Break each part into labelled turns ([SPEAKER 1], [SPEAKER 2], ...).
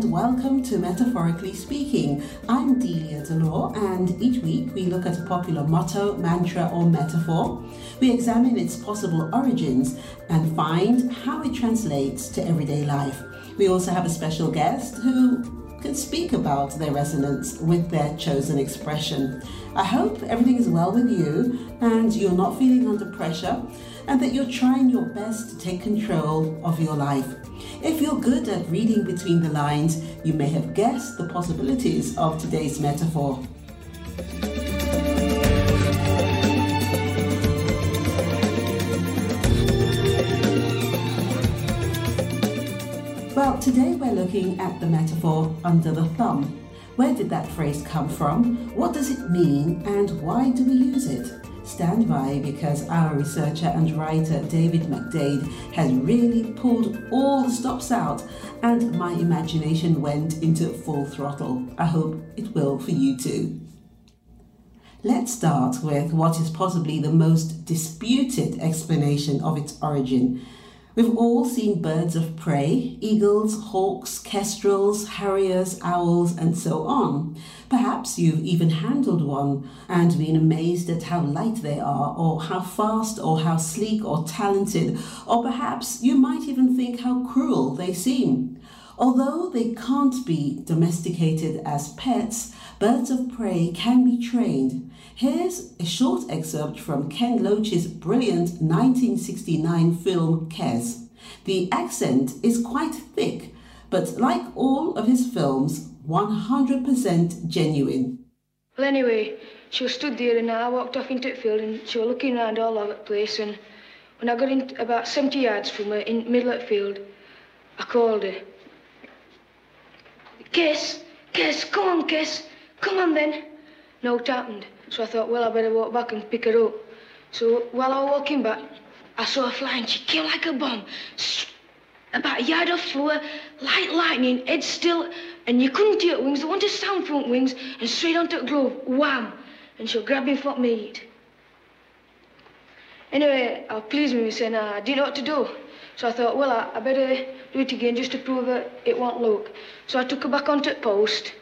[SPEAKER 1] and welcome to Metaphorically Speaking. I'm Delia Delore, and each week we look at a popular motto, mantra, or metaphor. We examine its possible origins and find how it translates to everyday life. We also have a special guest who can speak about their resonance with their chosen expression. I hope everything is well with you and you're not feeling under pressure and that you're trying your best to take control of your life. If you're good at reading between the lines, you may have guessed the possibilities of today's metaphor. Well, today we're looking at the metaphor under the thumb. Where did that phrase come from? What does it mean? And why do we use it? Stand by because our researcher and writer David McDade has really pulled all the stops out and my imagination went into full throttle. I hope it will for you too. Let's start with what is possibly the most disputed explanation of its origin We've all seen birds of prey, eagles, hawks, kestrels, harriers, owls, and so on. Perhaps you've even handled one and been amazed at how light they are, or how fast, or how sleek, or talented, or perhaps you might even think how cruel they seem. Although they can't be domesticated as pets, birds of prey can be trained. Here's a short excerpt from Ken Loach's brilliant 1969 film Kes. The accent is quite thick, but like all of his films, 100% genuine.
[SPEAKER 2] Well, anyway, she was stood there and I walked off into the field and she was looking around all over the place and when I got in about 70 yards from her in middle of the field, I called her. Kes, Kes, come on, Kes. Come on then. No, it happened. So I thought, well, I better walk back and pick her up. So while I was walking back, I saw her flying. She came like a bomb. About a yard off floor, light lightning, head still, and you couldn't hear wings. There wasn't sound from wings, and straight onto the glove, wham! And she'll grab him for meat. Anyway, I pleased me saying I didn't know what to do. So I thought, well, I, I better do it again just to prove that it won't look. So I took her back onto the post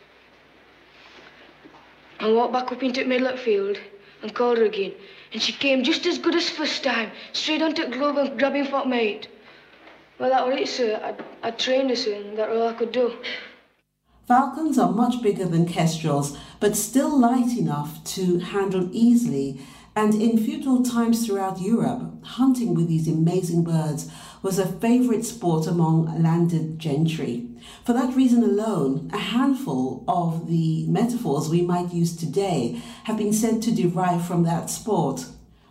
[SPEAKER 2] and walked back up into field and called her again. And she came just as good as first time, straight onto the glove and grabbing for mate. Well, that was it, sir. I, I trained her, sir, and all I could do.
[SPEAKER 1] Falcons are much bigger than kestrels, but still light enough to handle easily and in feudal times throughout Europe, hunting with these amazing birds was a favourite sport among landed gentry. For that reason alone, a handful of the metaphors we might use today have been said to derive from that sport.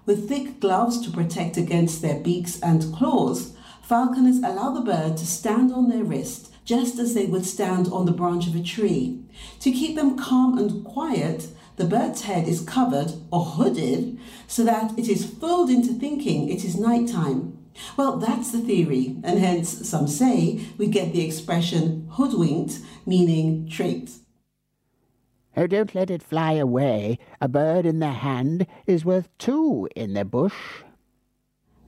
[SPEAKER 1] With thick gloves to protect against their beaks and claws, falconers allow the bird to stand on their wrist just as they would stand on the branch of a tree. To keep them calm and quiet, the bird's head is covered or hooded so that it is fooled into thinking it is night time. Well, that's the theory, and hence some say we get the expression hoodwinked, meaning tricked.
[SPEAKER 3] Oh, don't let it fly away. A bird in the hand is worth two in the bush.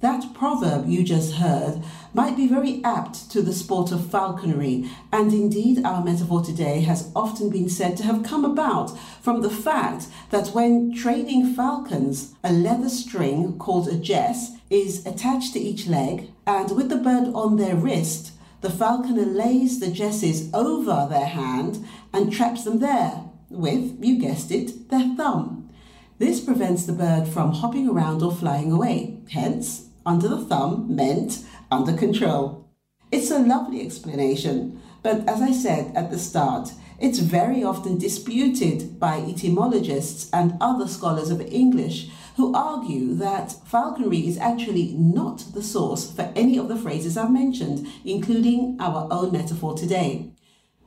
[SPEAKER 1] That proverb you just heard might be very apt to the sport of falconry, and indeed our metaphor today has often been said to have come about from the fact that when training falcons, a leather string called a jess is attached to each leg, and with the bird on their wrist, the falconer lays the jesses over their hand and traps them there with, you guessed it, their thumb. This prevents the bird from hopping around or flying away. Hence, under the thumb meant under control. It's a lovely explanation, but as I said at the start, it's very often disputed by etymologists and other scholars of English who argue that falconry is actually not the source for any of the phrases I've mentioned, including our own metaphor today.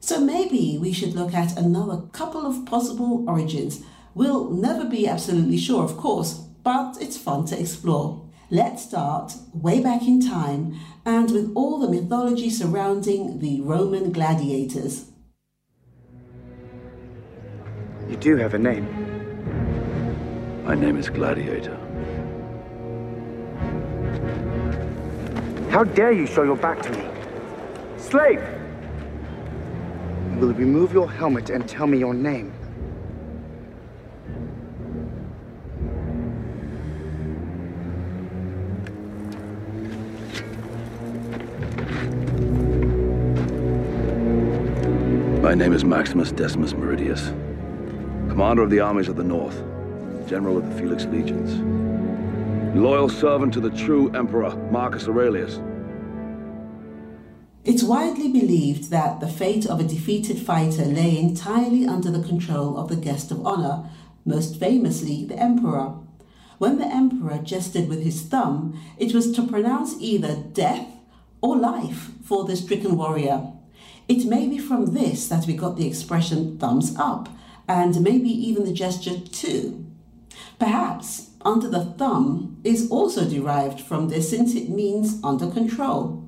[SPEAKER 1] So maybe we should look at another couple of possible origins. We'll never be absolutely sure, of course, but it's fun to explore. Let's start way back in time and with all the mythology surrounding the Roman gladiators.
[SPEAKER 4] You do have a name.
[SPEAKER 5] My name is Gladiator.
[SPEAKER 4] How dare you show your back to me? Slave! will you remove your helmet and tell me your name?
[SPEAKER 5] My name is Maximus Decimus Meridius, commander of the armies of the North, general of the Felix Legions, loyal servant to the true Emperor Marcus Aurelius.
[SPEAKER 1] It's widely believed that the fate of a defeated fighter lay entirely under the control of the guest of honor, most famously the Emperor. When the Emperor jested with his thumb, it was to pronounce either death or life for the stricken warrior. It may be from this that we got the expression thumbs up, and maybe even the gesture too. Perhaps under the thumb is also derived from this since it means under control.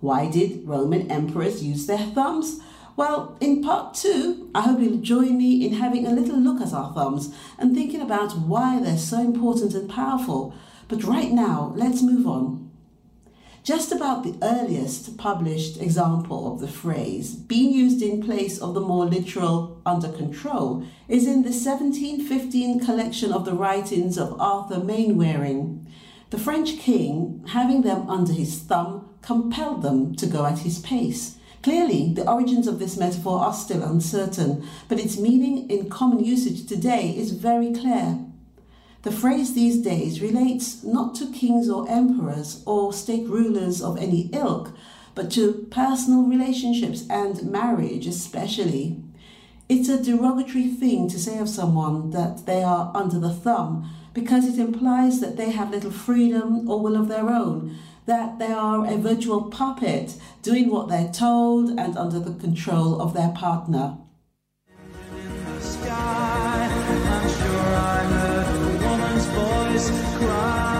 [SPEAKER 1] Why did Roman emperors use their thumbs? Well, in part two, I hope you'll join me in having a little look at our thumbs and thinking about why they're so important and powerful. But right now, let's move on. Just about the earliest published example of the phrase being used in place of the more literal under control is in the 1715 collection of the writings of Arthur Mainwaring. The French king, having them under his thumb, compelled them to go at his pace. Clearly, the origins of this metaphor are still uncertain, but its meaning in common usage today is very clear. The phrase these days relates not to kings or emperors or state rulers of any ilk, but to personal relationships and marriage especially. It's a derogatory thing to say of someone that they are under the thumb because it implies that they have little freedom or will of their own, that they are a virtual puppet doing what they're told and under the control of their partner. Jesus Christ.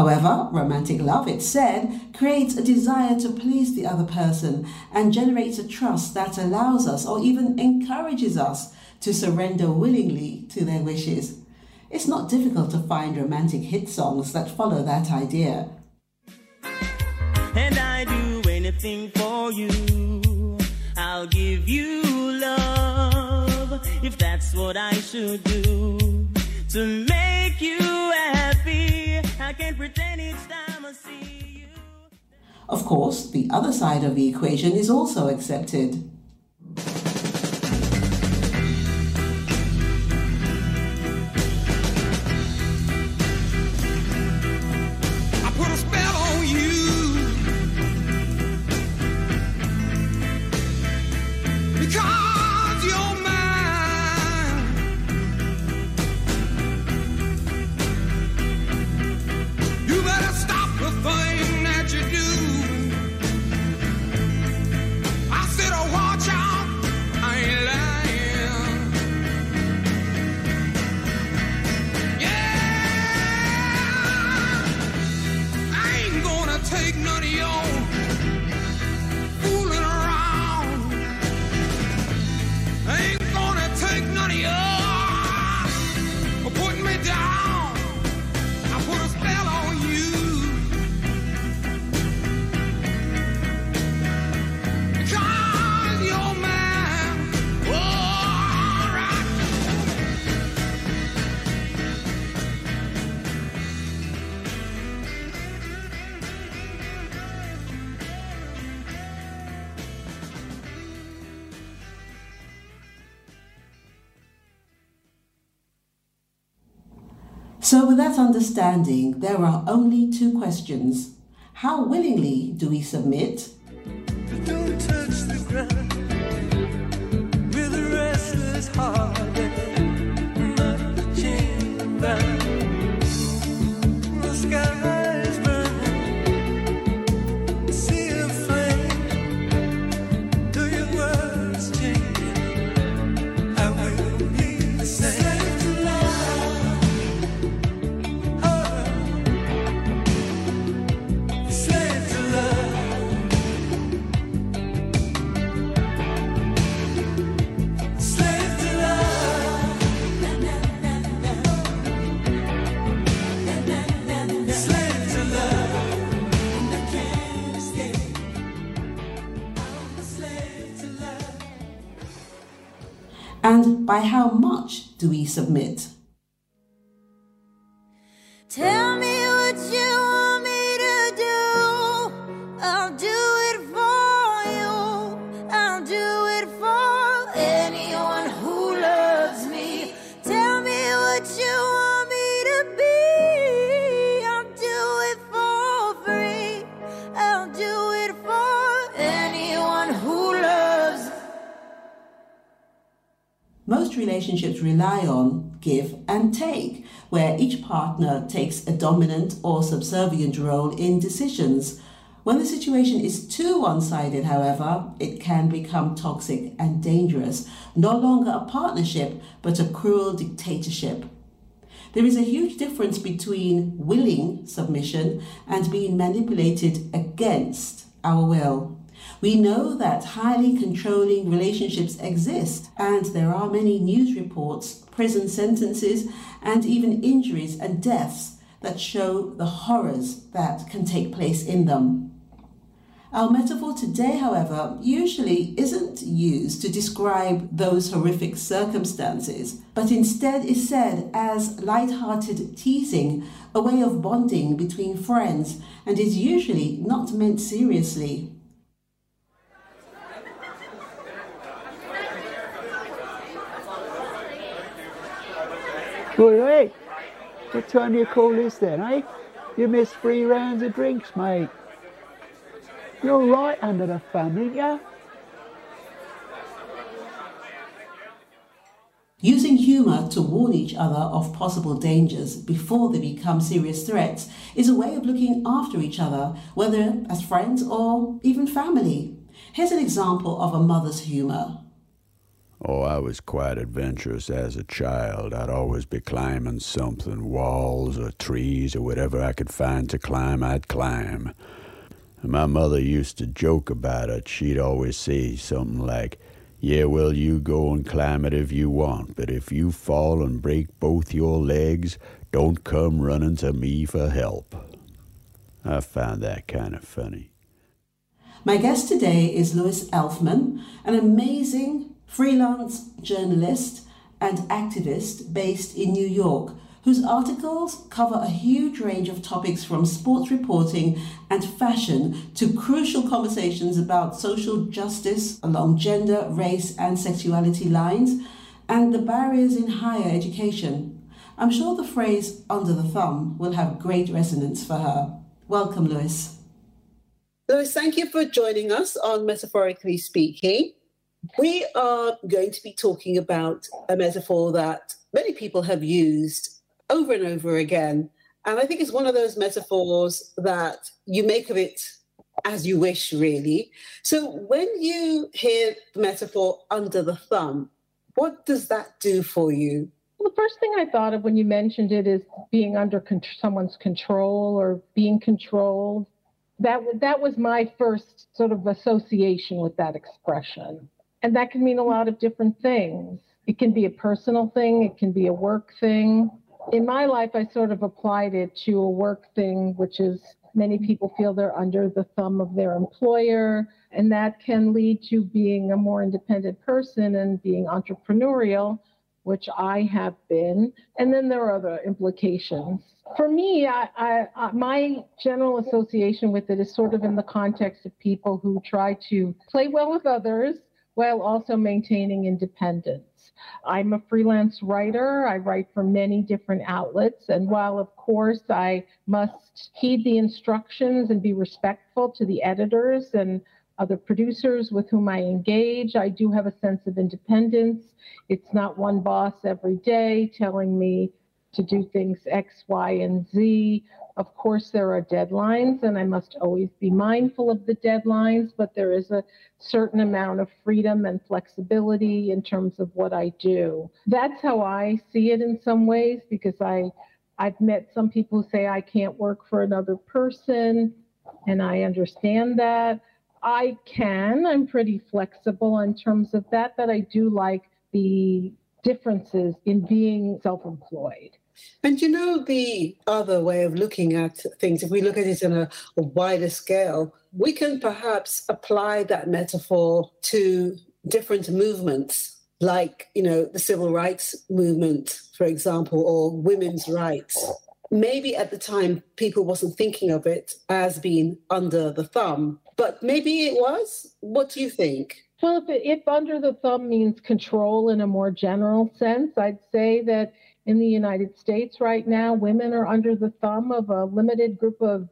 [SPEAKER 1] However, romantic love, it's said, creates a desire to please the other person and generates a trust that allows us or even encourages us to surrender willingly to their wishes. It's not difficult to find romantic hit songs that follow that idea.
[SPEAKER 6] And I do anything for you. I'll give you love if that's what I should do to make you happy. I can't pretend each time I see you.
[SPEAKER 1] Of course, the other side of the equation is also accepted. With that understanding, there are only two questions. How willingly do we submit? By how much do we submit? Relationships rely on give and take, where each partner takes a dominant or subservient role in decisions. When the situation is too one sided, however, it can become toxic and dangerous, no longer a partnership, but a cruel dictatorship. There is a huge difference between willing submission and being manipulated against our will. We know that highly controlling relationships exist, and there are many news reports, prison sentences, and even injuries and deaths that show the horrors that can take place in them. Our metaphor today, however, usually isn't used to describe those horrific circumstances, but instead is said as light-hearted teasing, a way of bonding between friends, and is usually not meant seriously.
[SPEAKER 3] Hey, what time do you call this then, eh? You missed three rounds of drinks, mate. You're right under the thumb, ain't ya?
[SPEAKER 1] Using humour to warn each other of possible dangers before they become serious threats is a way of looking after each other, whether as friends or even family. Here's an example of a mother's humour.
[SPEAKER 7] Oh, I was quite adventurous as a child. I'd always be climbing something, walls or trees or whatever I could find to climb, I'd climb. And my mother used to joke about it. She'd always say something like, Yeah, well, you go and climb it if you want, but if you fall and break both your legs, don't come running to me for help. I found that kind of funny.
[SPEAKER 1] My guest today is Lois Elfman, an amazing freelance journalist and activist based in New York, whose articles cover a huge range of topics from sports reporting and fashion to crucial conversations about social justice along gender, race, and sexuality lines, and the barriers in higher education. I'm sure the phrase under the thumb will have great resonance for her. Welcome, Lois. Lois, thank you for joining us on Metaphorically Speaking. We are going to be talking about a metaphor that many people have used over and over again. And I think it's one of those metaphors that you make of it as you wish, really. So when you hear the metaphor under the thumb, what does that do for you?
[SPEAKER 8] The first thing I thought of when you mentioned it is being under con- someone's control or being controlled. That, that was my first sort of association with that expression. And that can mean a lot of different things. It can be a personal thing, it can be a work thing. In my life, I sort of applied it to a work thing, which is many people feel they're under the thumb of their employer, and that can lead to being a more independent person and being entrepreneurial, which I have been. And then there are other implications. For me, I, I, I, my general association with it is sort of in the context of people who try to play well with others while also maintaining independence. I'm a freelance writer. I write for many different outlets. And while, of course, I must heed the instructions and be respectful to the editors and other producers with whom I engage, I do have a sense of independence. It's not one boss every day telling me to do things X, Y, and Z. Of course, there are deadlines, and I must always be mindful of the deadlines, but there is a certain amount of freedom and flexibility in terms of what I do. That's how I see it in some ways because I I've met some people who say I can't work for another person, and I understand that. I can. I'm pretty flexible in terms of that, but I do like the differences in being self employed.
[SPEAKER 1] And you know, the other way of looking at things, if we look at it on a, a, wider scale, we can perhaps apply that metaphor to different movements.
[SPEAKER 9] like, you know, the civil rights movement, for example, or women's rights. Maybe at the time people wasn't thinking of it as being under the thumb, but maybe it was. What do you think?
[SPEAKER 8] Well, if, if under the thumb means control in a more general sense, I'd say that in the United States right now, women are under the thumb of a limited group of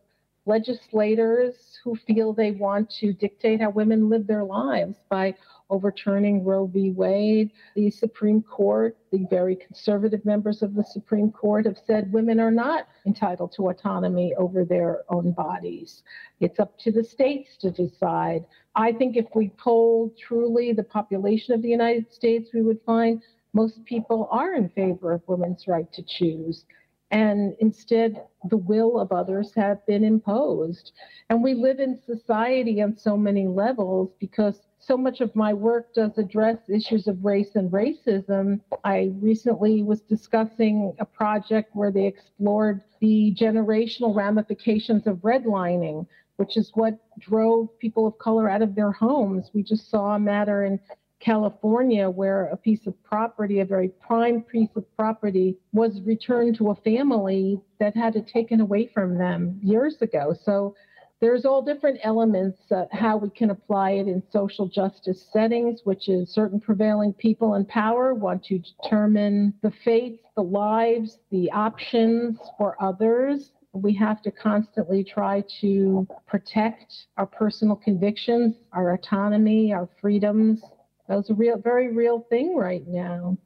[SPEAKER 8] legislators who feel they want to dictate how women live their lives by overturning Roe v. Wade. The Supreme Court, the very conservative members of the Supreme Court have said women are not entitled to autonomy over their own bodies. It's up to the states to decide. I think if we polled truly the population of the United States, we would find most people are in favor of women's right to choose. And instead, the will of others have been imposed. And we live in society on so many levels because so much of my work does address issues of race and racism. I recently was discussing a project where they explored the generational ramifications of redlining, which is what drove people of color out of their homes. We just saw a matter in California where a piece of property, a very prime piece of property, was returned to a family that had it taken away from them years ago. So there's all different elements uh, how we can apply it in social justice settings, which is certain prevailing people in power want to determine the fates, the lives, the options for others. We have to constantly try to protect our personal convictions, our autonomy, our freedoms. That's a real, very real thing right now.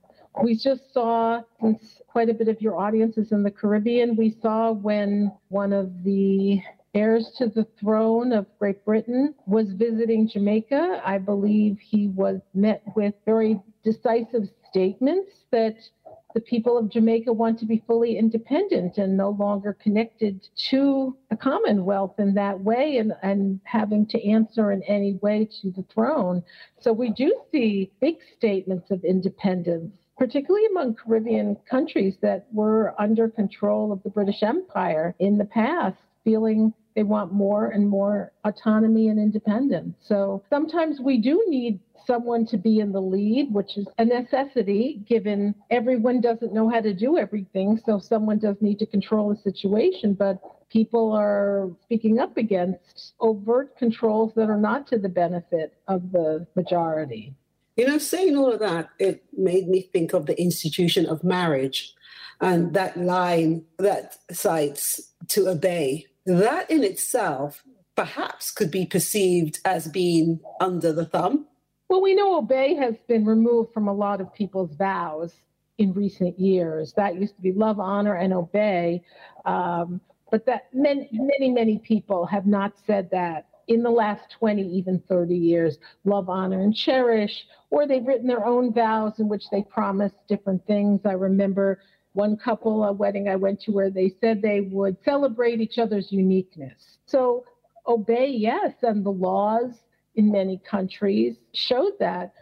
[SPEAKER 8] We just saw, since quite a bit of your audience is in the Caribbean, we saw when one of the heirs to the throne of Great Britain, was visiting Jamaica. I believe he was met with very decisive statements that the people of Jamaica want to be fully independent and no longer connected to the Commonwealth in that way and, and having to answer in any way to the throne. So we do see big statements of independence particularly among Caribbean countries that were under control of the British Empire in the past, feeling they want more and more autonomy and independence. So sometimes we do need someone to be in the lead, which is a necessity given everyone doesn't know how to do everything. So someone does need to control the situation. But people are speaking up against overt controls that are not to the benefit of the majority.
[SPEAKER 9] You know, saying all of that, it made me think of the institution of marriage and that line that cites to obey that in itself perhaps could be perceived as being under the thumb.
[SPEAKER 8] Well, we know obey has been removed from a lot of people's vows in recent years. That used to be love, honor, and obey. Um, but that many, many, many people have not said that in the last 20, even 30 years love, honor, and cherish, or they've written their own vows in which they promise different things. I remember one couple, a wedding I went to, where they said they would celebrate each other's uniqueness. So obey, yes, and the laws in many countries showed that.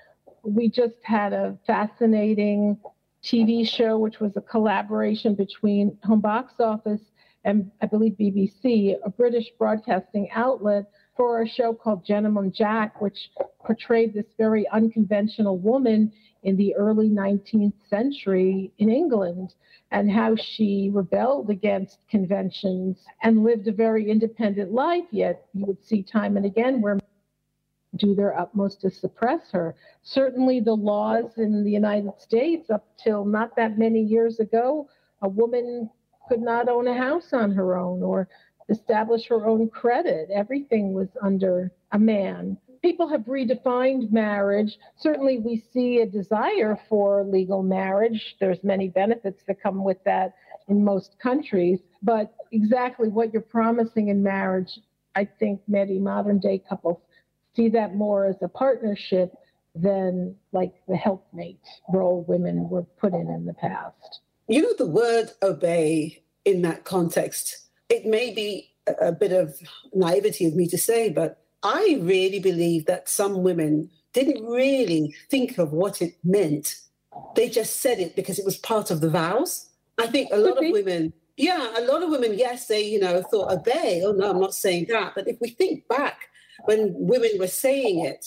[SPEAKER 8] We just had a fascinating TV show, which was a collaboration between Home Box Office and I believe BBC, a British broadcasting outlet, for a show called Gentleman Jack, which portrayed this very unconventional woman in the early 19th century in England and how she rebelled against conventions and lived a very independent life. Yet you would see time and again where do their utmost to suppress her. Certainly, the laws in the United States, up till not that many years ago, a woman could not own a house on her own or establish her own credit. Everything was under a man people have redefined marriage. Certainly, we see a desire for legal marriage. There's many benefits that come with that in most countries, but exactly what you're promising in marriage, I think many modern day couples see that more as a partnership than like the helpmate role women were put in in the past.
[SPEAKER 9] You know, the word obey in that context, it may be a bit of naivety of me to say, but I really believe that some women didn't really think of what it meant. They just said it because it was part of the vows. I think a lot okay. of women, yeah, a lot of women, yes, they, you know, thought obey. Oh, no, I'm not saying that. But if we think back when women were saying it,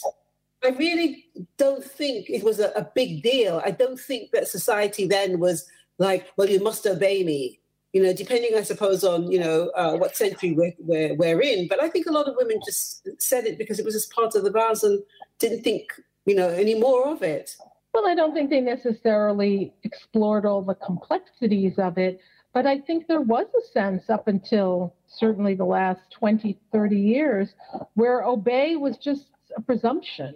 [SPEAKER 9] I really don't think it was a, a big deal. I don't think that society then was like, well, you must obey me. You know, depending, I suppose, on you know uh, what century we're, we're, we're in. But I think a lot of women just said it because it was just part of the vows and didn't think you know any more of it.
[SPEAKER 8] Well, I don't think they necessarily explored all the complexities of it, but I think there was a sense up until certainly the last 20, 30 years where obey was just a presumption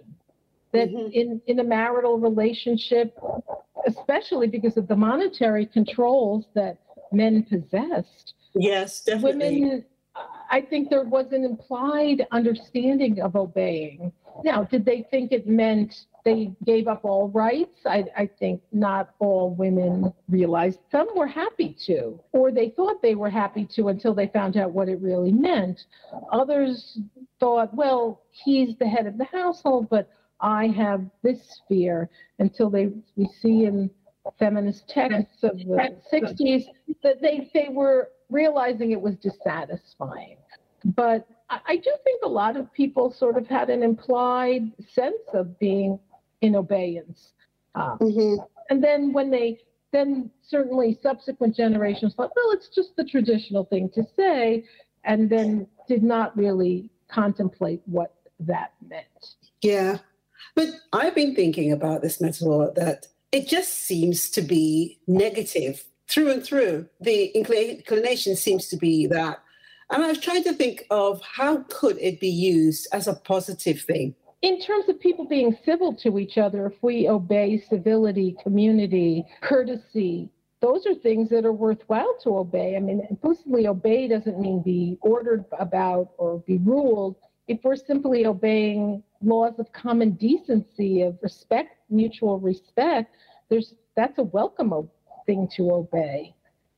[SPEAKER 8] that mm-hmm. in, in a marital relationship, especially because of the monetary controls that men possessed.
[SPEAKER 9] Yes, definitely.
[SPEAKER 8] Women, I think there was an implied understanding of obeying. Now, did they think it meant they gave up all rights? I, I think not all women realized. Some were happy to, or they thought they were happy to until they found out what it really meant. Others thought, well, he's the head of the household, but I have this sphere until they we see in feminist texts of the 60s that they, they were realizing it was dissatisfying. But I, I do think a lot of people sort of had an implied sense of being in obeyance. Um, mm-hmm. And then when they, then certainly subsequent generations thought, well, it's just the traditional thing to say, and then did not really contemplate what that meant.
[SPEAKER 9] Yeah. But I've been thinking about this metaphor that it just seems to be negative through and through. The inclination seems to be that. And I was trying to think of how could it be used as a positive thing.
[SPEAKER 8] In terms of people being civil to each other, if we obey civility, community, courtesy, those are things that are worthwhile to obey. I mean, implicitly obey doesn't mean be ordered about or be ruled. If we're simply obeying laws of common decency, of respect, mutual respect, there's that's a welcome thing to obey.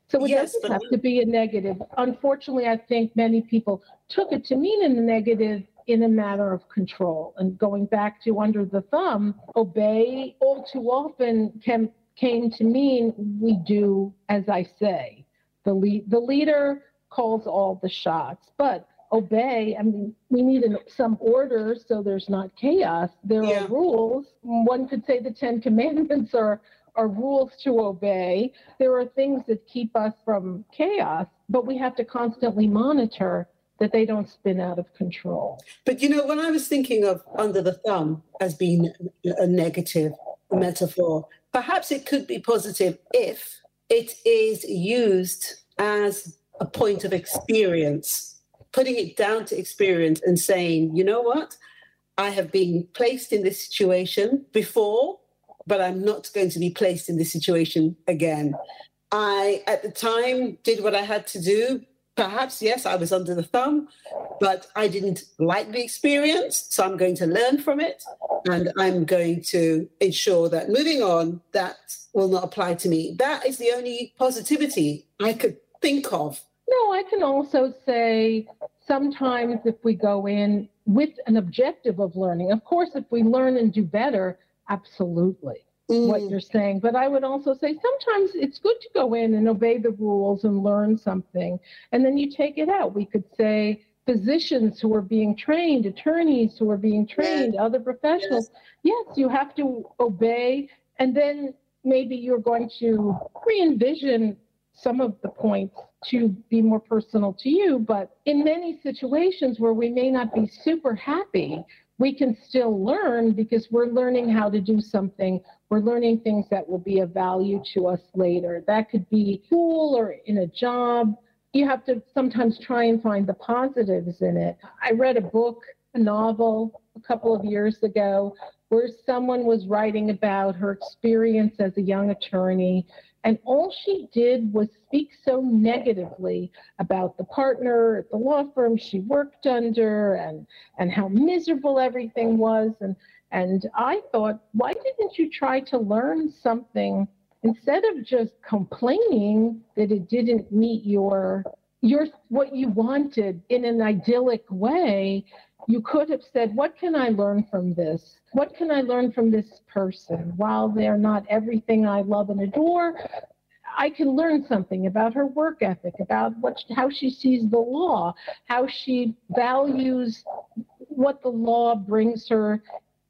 [SPEAKER 8] So it yes, doesn't have to be a negative. Unfortunately, I think many people took it to mean in the negative in a matter of control. And going back to under the thumb, obey all too often can, came to mean we do as I say. The, lead, the leader calls all the shots, but obey. I mean, we need an, some order so there's not chaos. There yeah. are rules. One could say the Ten Commandments are are rules to obey. There are things that keep us from chaos, but we have to constantly monitor that they don't spin out of control.
[SPEAKER 9] But you know, when I was thinking of under the thumb as being a negative metaphor, perhaps it could be positive if it is used as a point of experience putting it down to experience and saying, you know what? I have been placed in this situation before, but I'm not going to be placed in this situation again. I, at the time, did what I had to do. Perhaps, yes, I was under the thumb, but I didn't like the experience. So I'm going to learn from it. And I'm going to ensure that moving on, that will not apply to me. That is the only positivity I could think of
[SPEAKER 8] no, I can also say sometimes if we go in with an objective of learning, of course, if we learn and do better, absolutely. Mm. What you're saying. But I would also say sometimes it's good to go in and obey the rules and learn something, and then you take it out. We could say, physicians who are being trained, attorneys who are being trained, yes. other professionals. Yes. yes, you have to obey, and then maybe you're going to re envision some of the points to be more personal to you. But in many situations where we may not be super happy, we can still learn because we're learning how to do something. We're learning things that will be of value to us later. That could be school or in a job. You have to sometimes try and find the positives in it. I read a book, a novel, a couple of years ago where someone was writing about her experience as a young attorney and all she did was speak so negatively about the partner at the law firm she worked under and, and how miserable everything was. And, and I thought, why didn't you try to learn something instead of just complaining that it didn't meet your your what you wanted in an idyllic way you could have said, What can I learn from this? What can I learn from this person? While they're not everything I love and adore, I can learn something about her work ethic, about what, how she sees the law, how she values what the law brings her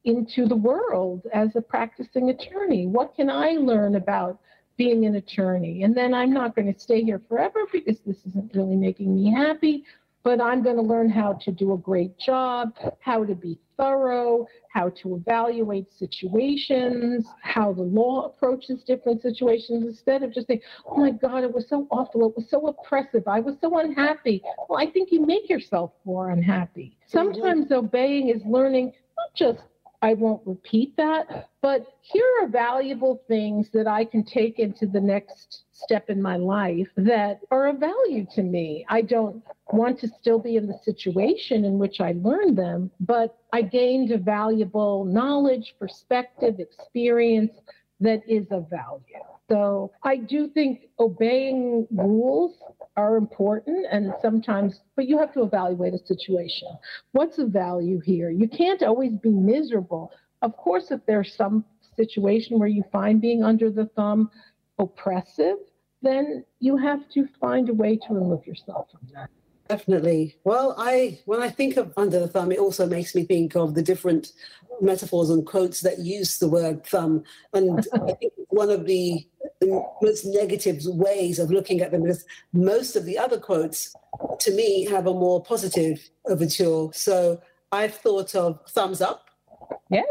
[SPEAKER 8] into the world as a practicing attorney? What can I learn about being an attorney? And then I'm not going to stay here forever because this isn't really making me happy, but I'm going to learn how to do a great job, how to be thorough, how to evaluate situations, how the law approaches different situations, instead of just saying, oh my God, it was so awful, it was so oppressive, I was so unhappy. Well, I think you make yourself more unhappy. Sometimes obeying is learning not just I won't repeat that. But here are valuable things that I can take into the next step in my life that are of value to me. I don't want to still be in the situation in which I learned them, but I gained a valuable knowledge, perspective, experience that is of value. So I do think obeying rules are important and sometimes, but you have to evaluate a situation. What's the value here? You can't always be miserable. Of course, if there's some situation where you find being under the thumb oppressive, then you have to find a way to remove yourself from that.
[SPEAKER 9] Definitely. Well, I when I think of under the thumb, it also makes me think of the different metaphors and quotes that use the word thumb. And I think one of the most negative ways of looking at them is most of the other quotes, to me, have a more positive overture. So I've thought of thumbs up.
[SPEAKER 8] Yeah.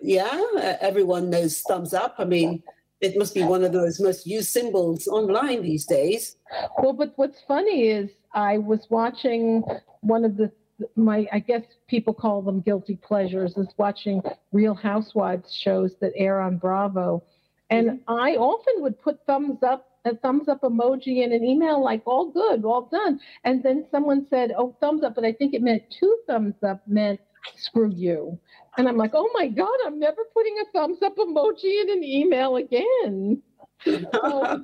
[SPEAKER 9] Yeah, everyone knows thumbs up. I mean, it must be one of those most used symbols online these days.
[SPEAKER 8] Well, but what's funny is I was watching one of the my I guess people call them guilty pleasures is watching Real Housewives shows that air on Bravo. And mm-hmm. I often would put thumbs up a thumbs up emoji in an email like all good, all done. And then someone said, "Oh, thumbs up," but I think it meant two thumbs up meant screw you. And I'm like, "Oh my god, I'm never putting a thumbs up emoji in an email again." so,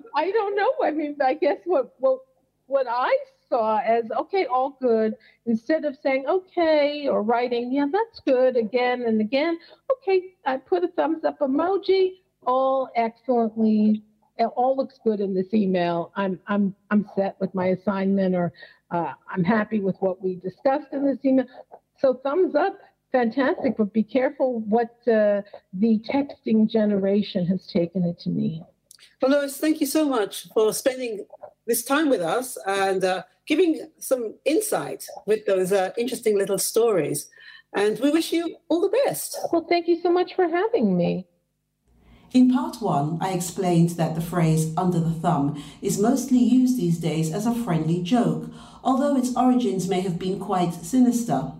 [SPEAKER 8] I don't know. I mean, I guess what what what I saw as okay, all good, instead of saying okay or writing, yeah, that's good again and again. Okay, I put a thumbs up emoji, all excellently, it all looks good in this email. I'm I'm I'm set with my assignment, or uh, I'm happy with what we discussed in this email. So thumbs up, fantastic, but be careful what uh, the texting generation has taken it to mean.
[SPEAKER 9] Well, Lois, thank you so much for spending this time with us and uh, giving some insight with those uh, interesting little stories. And we wish you all the best.
[SPEAKER 8] Well, thank you so much for having me.
[SPEAKER 1] In part one, I explained that the phrase under the thumb is mostly used these days as a friendly joke, although its origins may have been quite sinister.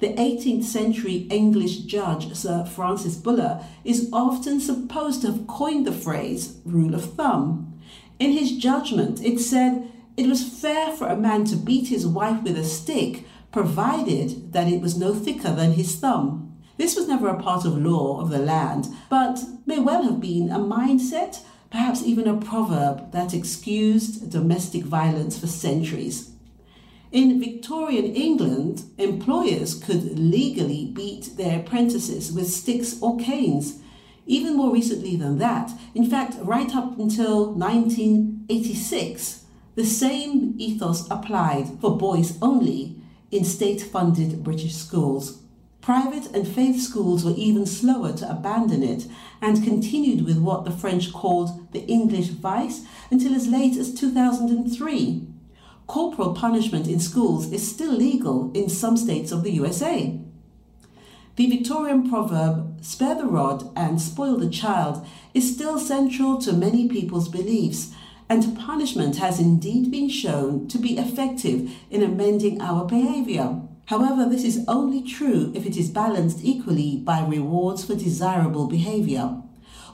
[SPEAKER 1] The 18th century English judge Sir Francis Buller is often supposed to have coined the phrase rule of thumb. In his judgment, it said it was fair for a man to beat his wife with a stick, provided that it was no thicker than his thumb. This was never a part of law of the land, but may well have been a mindset, perhaps even a proverb that excused domestic violence for centuries. In Victorian England, employers could legally beat their apprentices with sticks or canes. Even more recently than that, in fact, right up until 1986, the same ethos applied for boys only in state funded British schools. Private and faith schools were even slower to abandon it and continued with what the French called the English vice until as late as 2003. Corporal punishment in schools is still legal in some states of the USA. The Victorian proverb, spare the rod and spoil the child, is still central to many people's beliefs and punishment has indeed been shown to be effective in amending our behavior. However, this is only true if it is balanced equally by rewards for desirable behavior.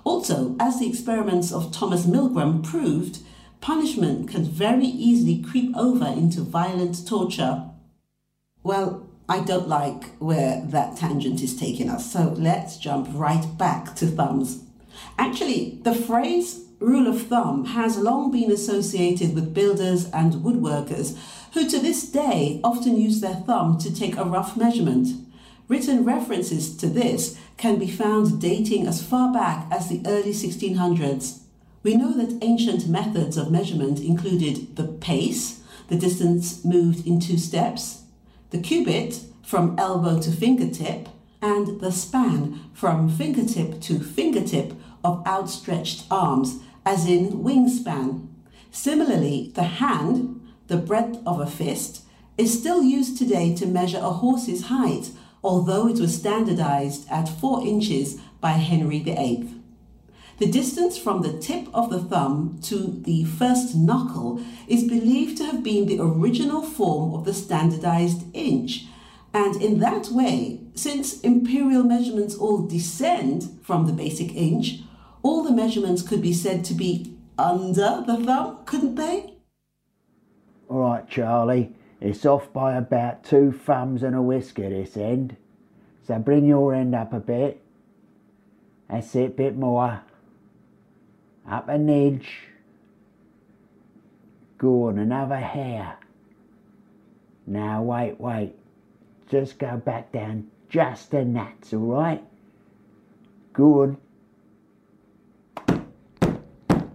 [SPEAKER 1] Also, as the experiments of Thomas Milgram proved, punishment can very easily creep over into violent torture. Well, I don't like where that tangent is taking us, so let's jump right back to thumbs. Actually, the phrase rule of thumb has long been associated with builders and woodworkers who to this day often use their thumb to take a rough measurement. Written references to this can be found dating as far back as the early 1600s. We know that ancient methods of measurement included the pace, the distance moved in two steps, the cubit from elbow to fingertip, and the span from fingertip to fingertip of outstretched arms, as in wingspan. Similarly, the hand, the breadth of a fist, is still used today to measure a horse's height, although it was standardized at 4 inches by Henry VIII. The distance from the tip of the thumb to the first knuckle is believed to have been the original form of the standardized inch. And in that way, since imperial measurements all descend from the basic inch, all the measurements could be said to be under the thumb, couldn't they?
[SPEAKER 3] All right, Charlie. It's off by about two thumbs and a whisker this end. So bring your end up a bit. That's it, a bit more. Up an edge. Go on, another hair. Now, wait, wait. Just go back down just a nats, all right? Go on.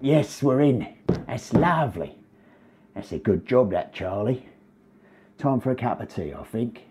[SPEAKER 3] Yes, we're in. That's lovely. That's a good job, that, Charlie. Time for a cup of tea, I think.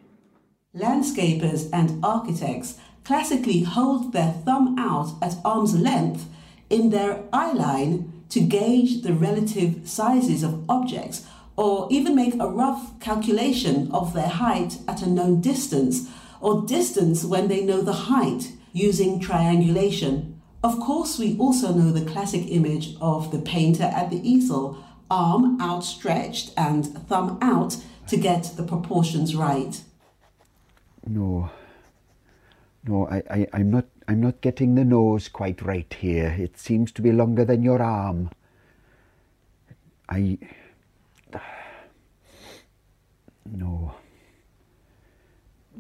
[SPEAKER 1] Landscapers and architects classically hold their thumb out at arm's length in their eye line to gauge the relative sizes of objects or even make a rough calculation of their height at a known distance or distance when they know the height using triangulation. Of course, we also know the classic image of the painter at the easel, arm outstretched and thumb out to get the proportions right.
[SPEAKER 3] No. No, I, I, I'm not I'm not getting the nose quite right here. It seems to be longer than your arm. I no.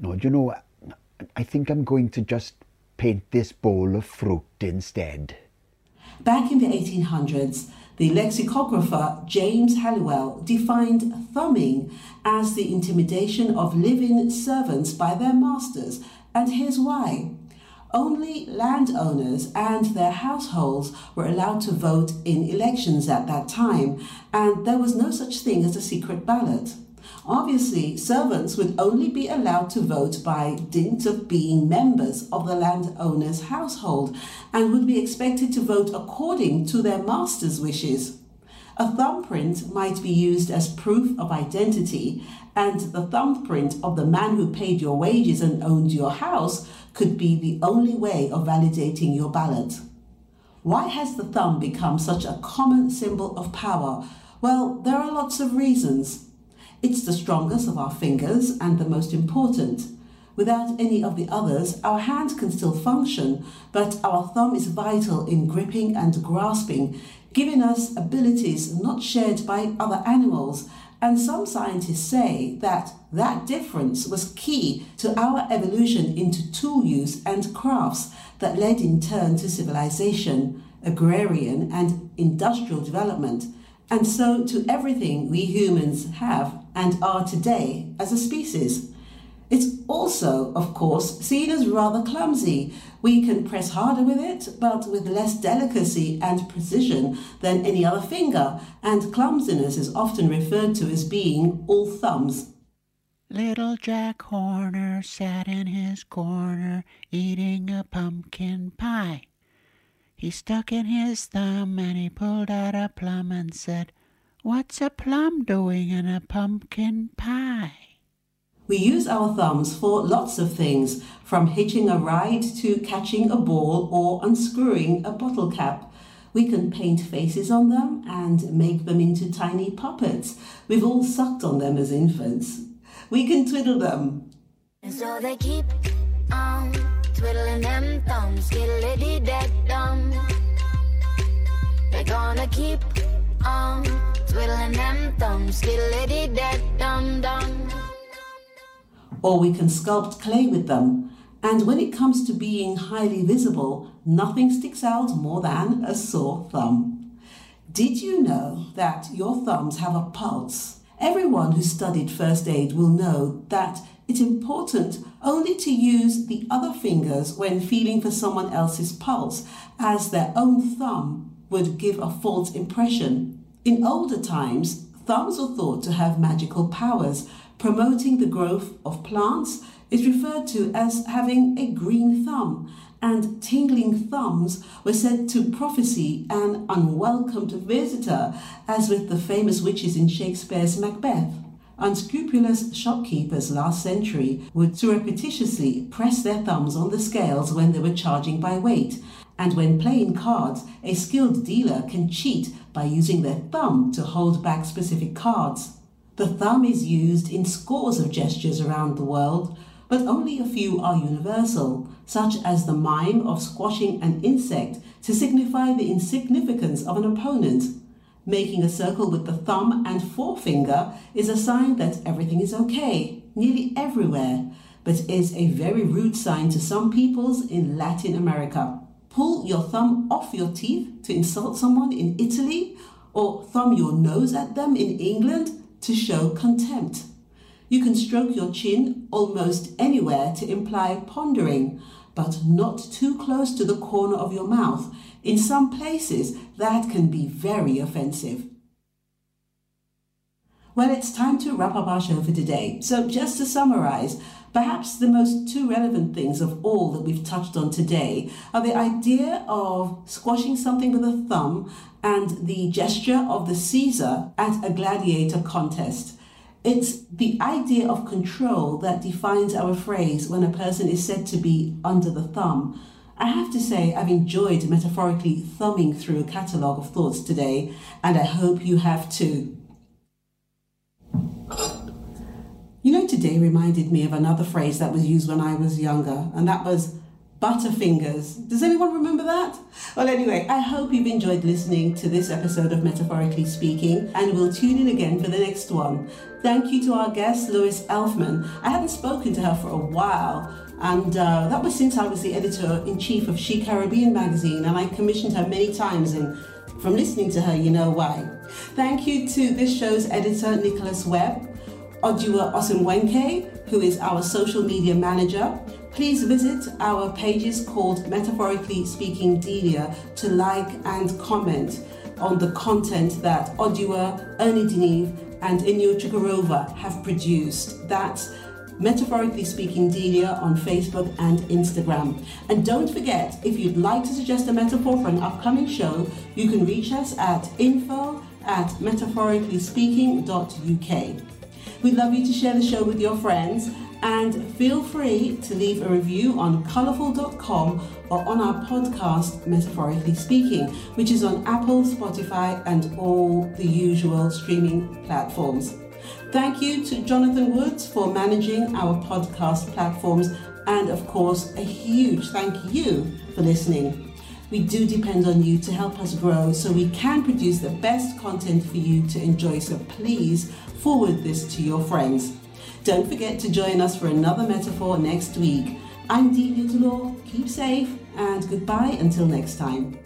[SPEAKER 3] No, do you know I think I'm going to just paint this bowl of fruit instead.
[SPEAKER 1] Back in the 1800s, the lexicographer James Halliwell defined thumbing as the intimidation of living servants by their masters, and here's why. Only landowners and their households were allowed to vote in elections at that time, and there was no such thing as a secret ballot. Obviously, servants would only be allowed to vote by dint of being members of the landowner's household and would be expected to vote according to their master's wishes. A thumbprint might be used as proof of identity, and the thumbprint of the man who paid your wages and owned your house could be the only way of validating your ballot. Why has the thumb become such a common symbol of power? Well, there are lots of reasons. It's the strongest of our fingers and the most important. Without any of the others, our hand can still function, but our thumb is vital in gripping and grasping, giving us abilities not shared by other animals. And some scientists say that that difference was key to our evolution into tool use and crafts that led in turn to civilization, agrarian and industrial development, and so to everything we humans have and are today as a species. It's also, of course, seen as rather clumsy. We can press harder with it, but with less delicacy and precision than any other finger, and clumsiness is often referred to as being all thumbs.
[SPEAKER 10] Little Jack Horner sat in his corner eating a pumpkin pie. He stuck in his thumb and he pulled out a plum and said, What's a plum doing in a pumpkin pie?
[SPEAKER 1] We use our thumbs for lots of things, from hitching a ride to catching a ball or unscrewing a bottle cap. We can paint faces on them and make them into tiny puppets. We've all sucked on them as infants. We can twiddle them.
[SPEAKER 11] And so they keep on twiddling them thumbs, skiddly dead dumb. They're gonna keep on twiddling them thumbs, skiddly dead dum dum.
[SPEAKER 1] Or we can sculpt clay with them. And when it comes to being highly visible, nothing sticks out more than a sore thumb. Did you know that your thumbs have a pulse? Everyone who studied first aid will know that it's important only to use the other fingers when feeling for someone else's pulse, as their own thumb would give a false impression. In older times, thumbs were thought to have magical powers, promoting the growth of plants, is referred to as having a green thumb, and tingling thumbs were said to prophesy an unwelcomed visitor, as with the famous witches in Shakespeare's Macbeth. Unscrupulous shopkeepers last century would surreptitiously press their thumbs on the scales when they were charging by weight, and when playing cards, a skilled dealer can cheat by using their thumb to hold back specific cards. The thumb is used in scores of gestures around the world, but only a few are universal, such as the mime of squashing an insect to signify the insignificance of an opponent. Making a circle with the thumb and forefinger is a sign that everything is okay, nearly everywhere, but is a very rude sign to some peoples in Latin America. Pull your thumb off your teeth to insult someone in Italy, or thumb your nose at them in England to show contempt. You can stroke your chin almost anywhere to imply pondering, but not too close to the corner of your mouth. In some places, that can be very offensive. Well, it's time to wrap up our show for today. So, just to summarize, perhaps the most two relevant things of all that we've touched on today are the idea of squashing something with a thumb and the gesture of the Caesar at a gladiator contest. It's the idea of control that defines our phrase when a person is said to be under the thumb. I have to say, I've enjoyed metaphorically thumbing through a catalogue of thoughts today, and I hope you have too. You know, today reminded me of another phrase that was used when I was younger, and that was Butterfingers. Does anyone remember that? Well, anyway, I hope you've enjoyed listening to this episode of Metaphorically Speaking, and we'll tune in again for the next one. Thank you to our guest, Lois Elfman. I hadn't spoken to her for a while, and uh, that was since I was the editor in chief of She Caribbean magazine, and I commissioned her many times, and from listening to her, you know why. Thank you to this show's editor, Nicholas Webb, Odua Osunwenke, who is our social media manager. Please visit our pages called Metaphorically Speaking Delia to like and comment on the content that Odua, Ernie Denive, and Inyo Chukarova have produced. That's Metaphorically Speaking Delia on Facebook and Instagram. And don't forget, if you'd like to suggest a metaphor for an upcoming show, you can reach us at info at metaphoricallyspeaking.uk. We'd love you to share the show with your friends and feel free to leave a review on colourful.com or on our podcast, Metaphorically Speaking, which is on Apple, Spotify, and all the usual streaming platforms. Thank you to Jonathan Woods for managing our podcast platforms, and of course, a huge thank you for listening. We do depend on you to help us grow so we can produce the best content for you to enjoy. So please forward this to your friends. Don't forget to join us for another metaphor next week. I'm Delia Delore. Keep safe and goodbye until next time.